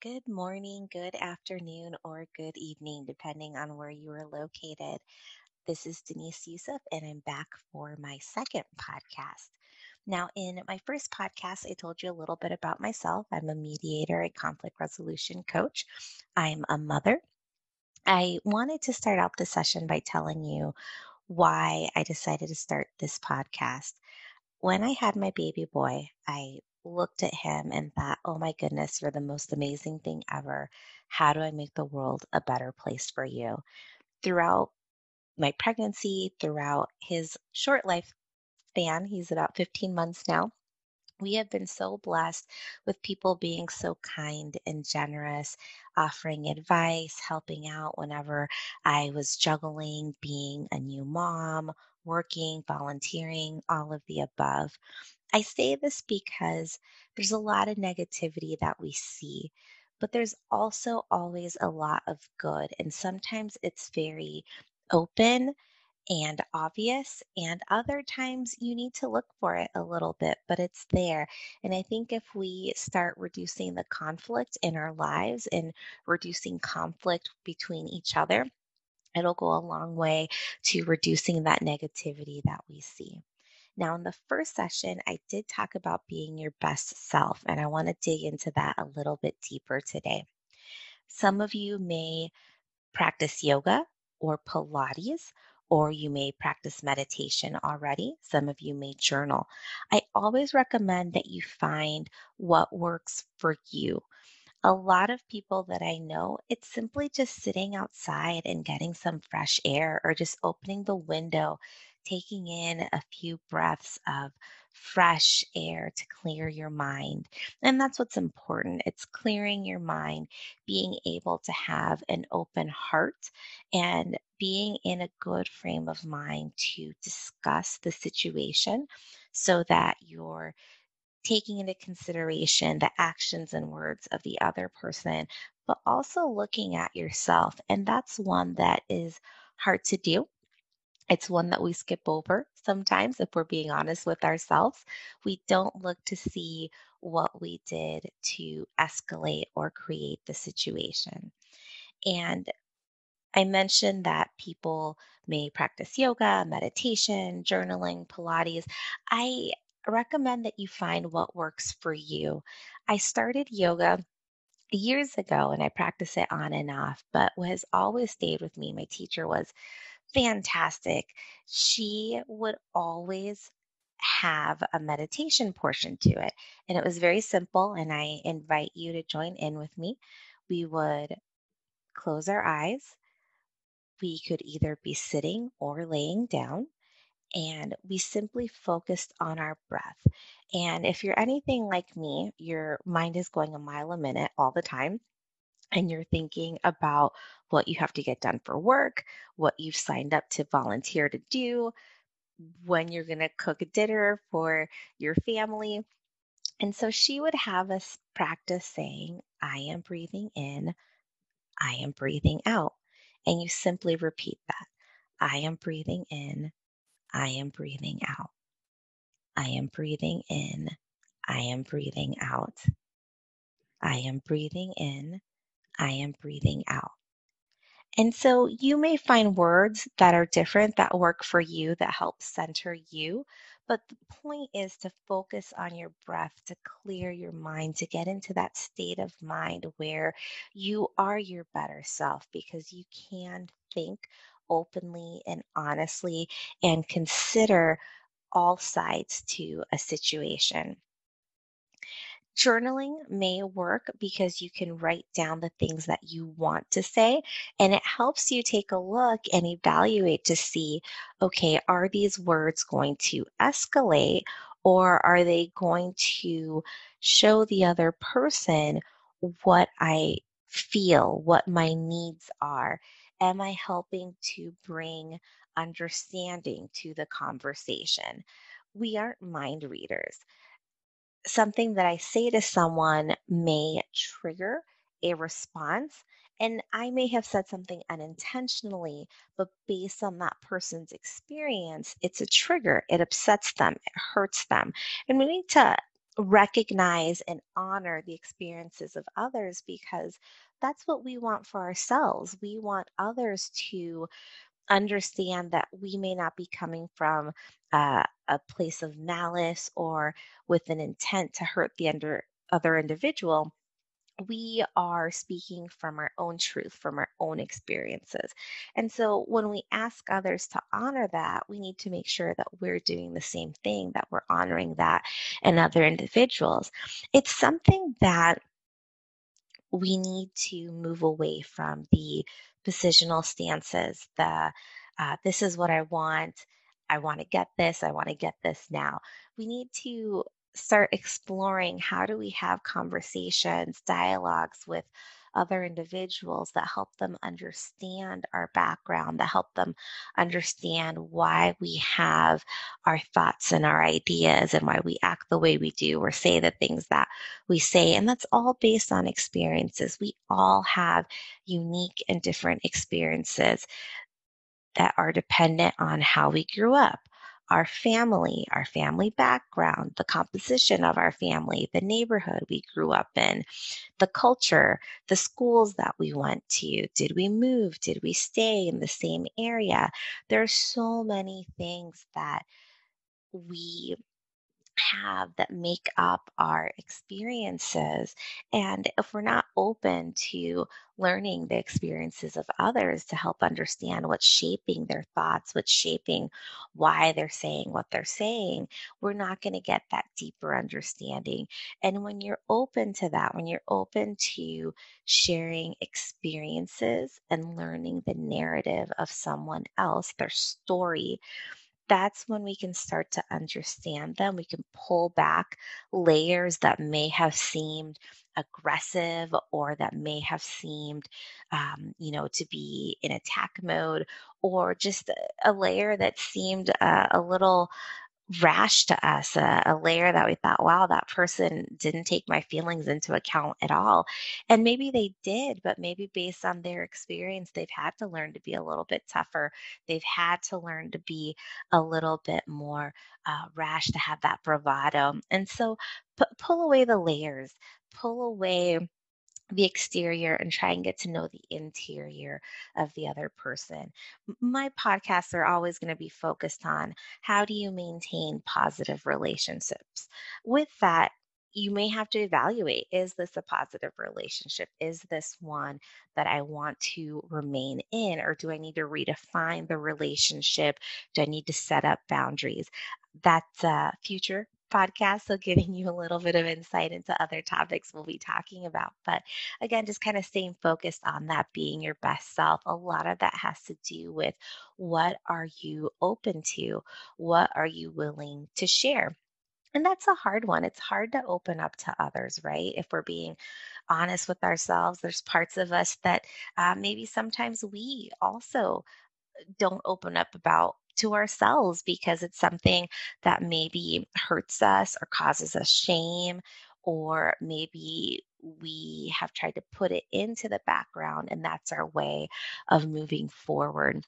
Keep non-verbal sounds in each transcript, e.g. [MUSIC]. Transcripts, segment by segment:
Good morning, good afternoon, or good evening, depending on where you are located. This is Denise Youssef, and I'm back for my second podcast. Now, in my first podcast, I told you a little bit about myself. I'm a mediator, a conflict resolution coach. I'm a mother. I wanted to start out the session by telling you why I decided to start this podcast. When I had my baby boy, I looked at him and thought, oh my goodness, you're the most amazing thing ever. How do I make the world a better place for you? Throughout my pregnancy, throughout his short life span, he's about 15 months now. We have been so blessed with people being so kind and generous, offering advice, helping out whenever I was juggling being a new mom, working, volunteering, all of the above. I say this because there's a lot of negativity that we see, but there's also always a lot of good. And sometimes it's very open and obvious, and other times you need to look for it a little bit, but it's there. And I think if we start reducing the conflict in our lives and reducing conflict between each other, it'll go a long way to reducing that negativity that we see. Now, in the first session, I did talk about being your best self, and I want to dig into that a little bit deeper today. Some of you may practice yoga or Pilates, or you may practice meditation already. Some of you may journal. I always recommend that you find what works for you. A lot of people that I know, it's simply just sitting outside and getting some fresh air or just opening the window taking in a few breaths of fresh air to clear your mind. And that's what's important. It's clearing your mind, being able to have an open heart and being in a good frame of mind to discuss the situation so that you're taking into consideration the actions and words of the other person, but also looking at yourself. And that's one that is hard to do it's one that we skip over sometimes if we're being honest with ourselves. We don't look to see what we did to escalate or create the situation. And I mentioned that people may practice yoga, meditation, journaling, Pilates. I recommend that you find what works for you. I started yoga years ago and I practice it on and off, but what has always stayed with me, my teacher was fantastic. She would always have a meditation portion to it. And it was very simple. And I invite you to join in with me. We would close our eyes. We could either be sitting or laying down. And we simply focused on our breath. And if you're anything like me, your mind is going a mile a minute all the time and you're thinking about what you have to get done for work, what you've signed up to volunteer to do, when you're going to cook dinner for your family. And so she would have us practice saying, I am breathing in, I am breathing out. And you simply repeat that I am breathing in, I am breathing out. I am breathing in, I am breathing out. I am breathing in, I am breathing out. And so you may find words that are different that work for you, that help center you. But the point is to focus on your breath, to clear your mind, to get into that state of mind where you are your better self because you can think openly and honestly and consider all sides to a situation. Journaling may work because you can write down the things that you want to say, and it helps you take a look and evaluate to see okay, are these words going to escalate or are they going to show the other person what I feel, what my needs are? Am I helping to bring understanding to the conversation? We aren't mind readers something that I say to someone may trigger a response. And I may have said something unintentionally, but based on that person's experience, it's a trigger. It upsets them, it hurts them. And we need to recognize and honor the experiences of others because that's what we want for ourselves. We want others to understand that we may not be coming from uh, a place of malice or with an intent to hurt the under, other individual. We are speaking from our own truth, from our own experiences. And so when we ask others to honor that, we need to make sure that we're doing the same thing, that we're honoring that in other individuals. It's something that we need to move away from the positional stances, the uh, this is what I want, I want to get this, I want to get this now. We need to start exploring how do we have conversations, dialogues with other individuals that help them understand our background, that help them understand why we have our thoughts and our ideas and why we act the way we do or say the things that we say. And that's all based on experiences. We all have unique and different experiences that are dependent on how we grew up our family, our family background, the composition of our family, the neighborhood we grew up in, the culture, the schools that we went to. Did we move? Did we stay in the same area? There are so many things that we have that make up our experiences. And if we're not open to learning the experiences of others to help understand what's shaping their thoughts, what's shaping why they're saying what they're saying, we're not going to get that deeper understanding. And when you're open to that, when you're open to sharing experiences and learning the narrative of someone else, their story, that's when we can start to understand them. We can pull back layers that may have seemed aggressive or that may have seemed, um, you know, to be in attack mode, or just a, layer that seemed uh, a little rash to us, a, a, layer that we thought, wow, that person didn't take my feelings into account at all. And maybe they did, but maybe based on their experience, they've had to learn to be a little bit tougher. They've had to learn to be a little bit more uh, rash, to have that bravado. And so p- pull away the layers, pull away the exterior and try and get to know the interior of the other person. My podcasts are always going to be focused on how do you maintain positive relationships. With that, you may have to evaluate is this a positive relationship? Is this one that I want to remain in? Or do I need to redefine the relationship? Do I need to set up boundaries? That's a future podcast. So, giving you a little bit of insight into other topics we'll be talking about. But again, just kind of staying focused on that being your best self. A lot of that has to do with what are you open to? What are you willing to share? And that's a hard one. It's hard to open up to others, right? If we're being honest with ourselves, there's parts of us that uh, maybe sometimes we also don't open up about to ourselves because it's something that maybe hurts us or causes us shame or maybe we have tried to put it into the background and that's our way of moving forward.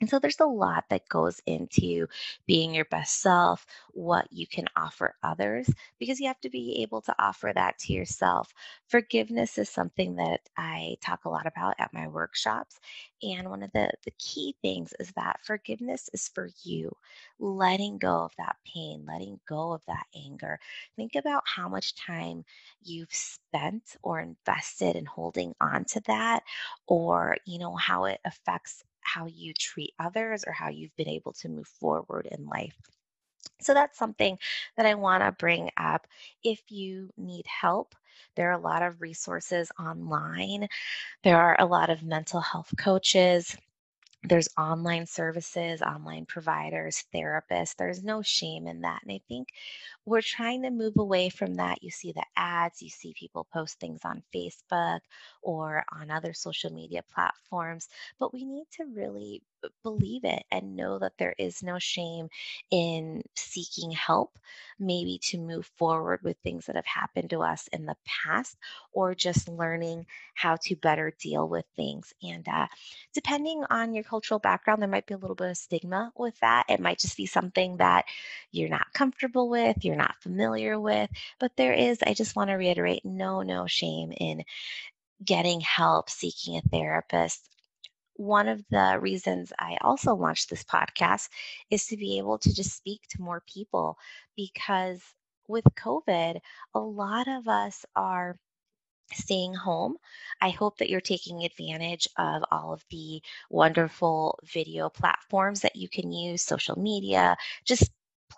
And so there's a lot that goes into being your best self, what you can offer others, because you have to be able to offer that to yourself. Forgiveness is something that I talk a lot about at my workshops. And one of the, the key things is that forgiveness is for you, letting go of that pain, letting go of that anger. Think about how much time you've spent or invested in holding on to that, or, you know, how it affects how you treat others or how you've been able to move forward in life. So that's something that I want to bring up. If you need help, there are a lot of resources online. There are a lot of mental health coaches. There's online services, online providers, therapists. There's no shame in that. And I think we're trying to move away from that. You see the ads, you see people post things on Facebook or on other social media platforms, but we need to really believe it and know that there is no shame in seeking help, maybe to move forward with things that have happened to us in the past, or just learning how to better deal with things. And uh, depending on your cultural background, there might be a little bit of stigma with that. It might just be something that you're not comfortable with, you're not familiar with. But there is, I just want to reiterate, no, no shame in getting help, seeking a therapist. One of the reasons I also launched this podcast is to be able to just speak to more people because with COVID, a lot of us are staying home. I hope that you're taking advantage of all of the wonderful video platforms that you can use, social media, just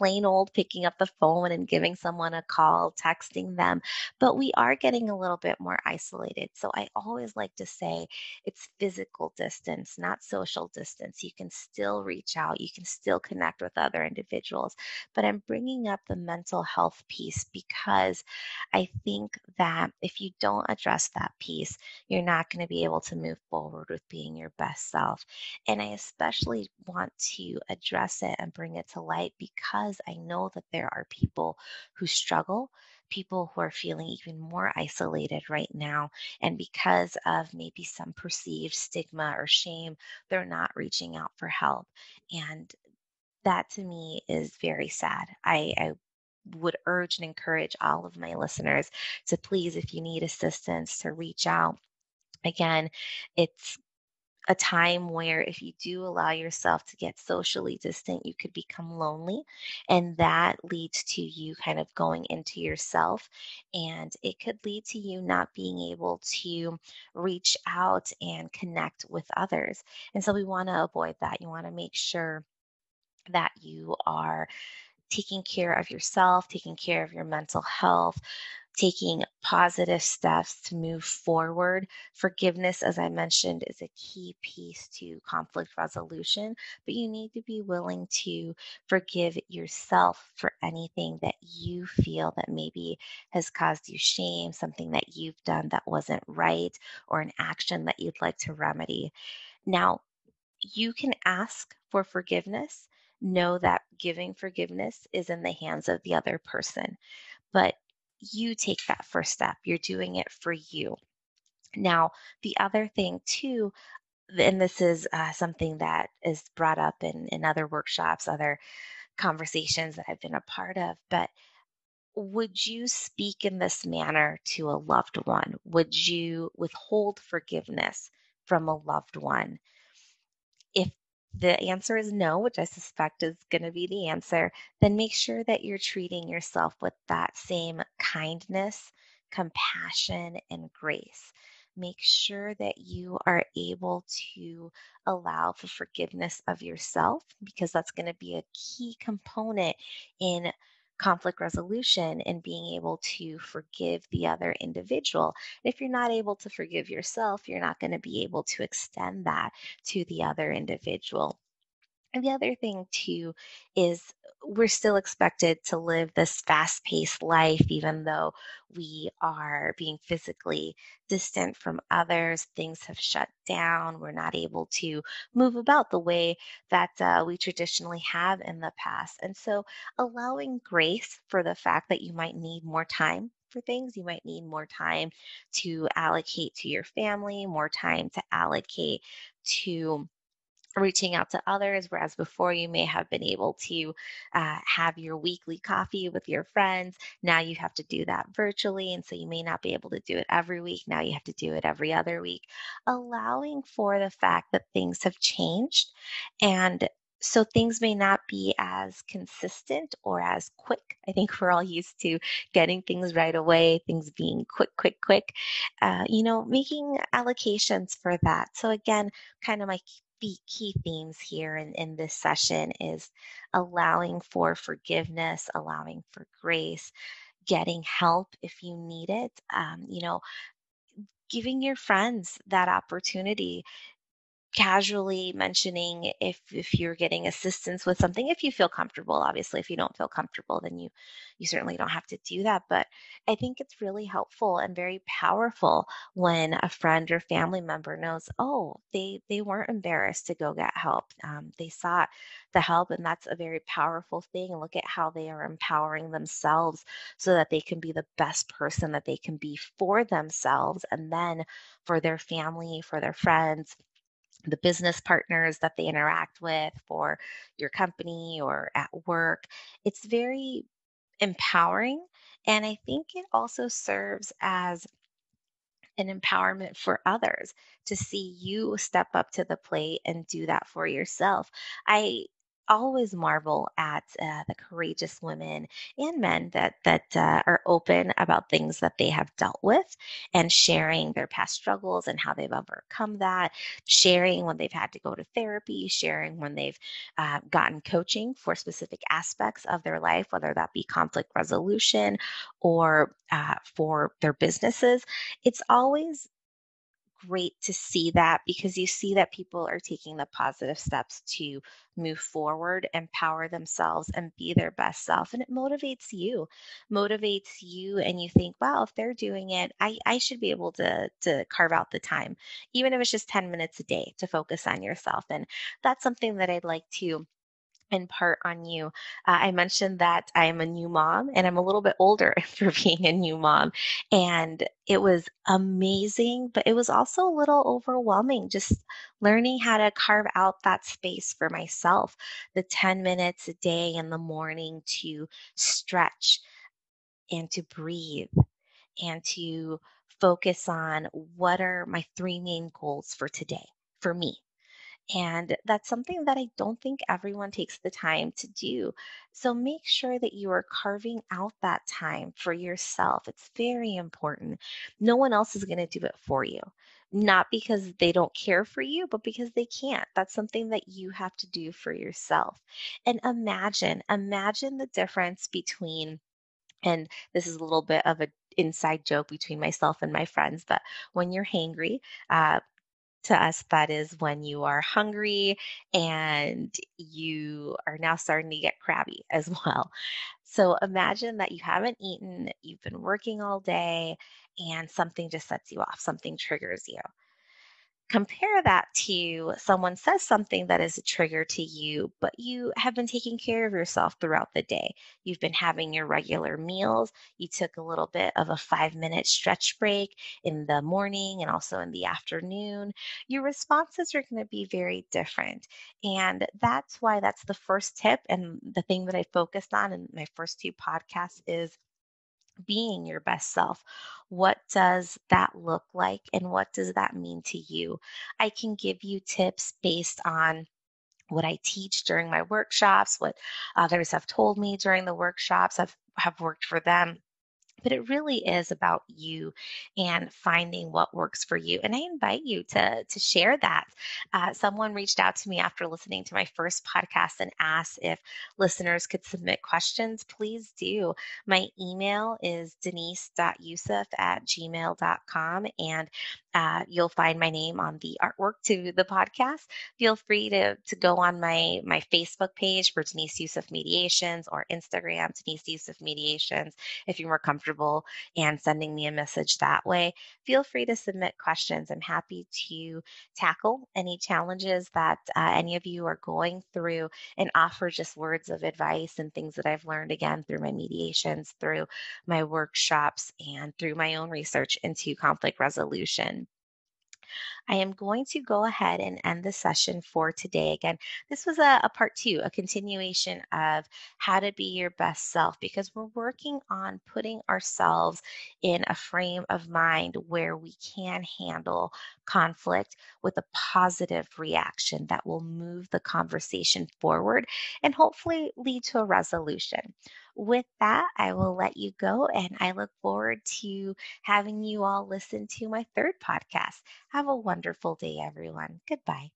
plain old picking up the phone and giving someone a call, texting them, but we are getting a little bit more isolated. So I always like to say it's physical distance, not social distance. You can still reach out, you can still connect with other individuals. But I'm bringing up the mental health piece because I think that if you don't address that piece, you're not going to be able to move forward with being your best self. And I especially want to address it and bring it to light because because I know that there are people who struggle, people who are feeling even more isolated right now. And because of maybe some perceived stigma or shame, they're not reaching out for help. And that to me is very sad. I, I would urge and encourage all of my listeners to please, if you need assistance, to reach out. Again, it's a time where if you do allow yourself to get socially distant, you could become lonely. And that leads to you kind of going into yourself. And it could lead to you not being able to reach out and connect with others. And so we want to avoid that. You want to make sure that you are taking care of yourself, taking care of your mental health, taking positive steps to move forward. Forgiveness, as I mentioned, is a key piece to conflict resolution, but you need to be willing to forgive yourself for anything that you feel that maybe has caused you shame, something that you've done that wasn't right, or an action that you'd like to remedy. Now, you can ask for forgiveness. Know that giving forgiveness is in the hands of the other person. But you take that first step. You're doing it for you. Now, the other thing too, and this is uh, something that is brought up in, in other workshops, other conversations that I've been a part of, but would you speak in this manner to a loved one? Would you withhold forgiveness from a loved one? The answer is no, which I suspect is going to be the answer, then make sure that you're treating yourself with that same kindness, compassion, and grace. Make sure that you are able to allow for forgiveness of yourself because that's going to be a key component in conflict resolution and being able to forgive the other individual. If you're not able to forgive yourself, you're not going to be able to extend that to the other individual. And the other thing, too, is we're still expected to live this fast paced life, even though we are being physically distant from others. Things have shut down. We're not able to move about the way that uh, we traditionally have in the past. And so, allowing grace for the fact that you might need more time for things. You might need more time to allocate to your family, more time to allocate to reaching out to others, whereas before you may have been able to uh, have your weekly coffee with your friends. Now you have to do that virtually. And so you may not be able to do it every week. Now you have to do it every other week, allowing for the fact that things have changed and so things may not be as consistent or as quick. I think we're all used to getting things right away, things being quick, quick, quick. Uh, you know, making allocations for that. So again, kind of my key themes here in, in this session is allowing for forgiveness, allowing for grace, getting help if you need it. Um, you know, giving your friends that opportunity casually mentioning if if you're getting assistance with something if you feel comfortable obviously if you don't feel comfortable then you you certainly don't have to do that but i think it's really helpful and very powerful when a friend or family member knows oh they they weren't embarrassed to go get help. Um, they sought the help and that's a very powerful thing look at how they are empowering themselves so that they can be the best person that they can be for themselves and then for their family for their friends the business partners that they interact with for your company or at work. It's very empowering. And I think it also serves as an empowerment for others to see you step up to the plate and do that for yourself. I always marvel at uh, the courageous women and men that that uh, are open about things that they have dealt with and sharing their past struggles and how they've overcome that sharing when they've had to go to therapy sharing when they've uh, gotten coaching for specific aspects of their life whether that be conflict resolution or uh, for their businesses. It's always great to see that because you see that people are taking the positive steps to move forward, empower themselves, and be their best self. And it motivates you, motivates you, and you think, wow, if they're doing it, I, I should be able to, to carve out the time, even if it's just 10 minutes a day to focus on yourself. And that's something that I'd like to in part on you. Uh, I mentioned that I am a new mom and I'm a little bit older [LAUGHS] for being a new mom. And it was amazing, but it was also a little overwhelming just learning how to carve out that space for myself the 10 minutes a day in the morning to stretch and to breathe and to focus on what are my three main goals for today for me and that's something that I don't think everyone takes the time to do. So make sure that you are carving out that time for yourself. It's very important. No one else is going to do it for you. Not because they don't care for you, but because they can't. That's something that you have to do for yourself. And imagine, imagine the difference between, and this is a little bit of an inside joke between myself and my friends, but when you're hangry, uh, to us, that is when you are hungry and you are now starting to get crabby [LAUGHS] as well. So imagine that you haven't eaten, you've been working all day, and something just sets you off, something triggers you. Compare that to someone says something that is a trigger to you, but you have been taking care of yourself throughout the day. You've been having your regular meals. You took a little bit of a five minute stretch break in the morning and also in the afternoon. Your responses are going to be very different. And that's why that's the first tip. And the thing that I focused on in my first two podcasts is being your best self. What does that look like and what does that mean to you? I can give you tips based on what I teach during my workshops, what others have told me during the workshops, I've have worked for them but it really is about you and finding what works for you and i invite you to to share that. Uh, someone reached out to me after listening to my first podcast and asked if listeners could submit questions please do. My email is denise.yusuf at gmail.com and you'll find my name on the artwork to the podcast. Feel free to, to go on my, my Facebook page for Denise Yusuf Mediations or Instagram, Denise Yusuf Mediations, if you're more comfortable and sending me a message that way. Feel free to submit questions. I'm happy to tackle any challenges that uh, any of you are going through and offer just words of advice and things that I've learned again through my mediations, through my workshops, and through my own research into conflict resolution. I am going to go ahead and end the session for today. Again, this was a, a, part two, a continuation of how to be your best self, because we're working on putting ourselves in a frame of mind where we can handle conflict with a positive reaction that will move the conversation forward and hopefully lead to a resolution. With that, I will let you go and I look forward to having you all listen to my third podcast. Have a wonderful day, everyone. Goodbye.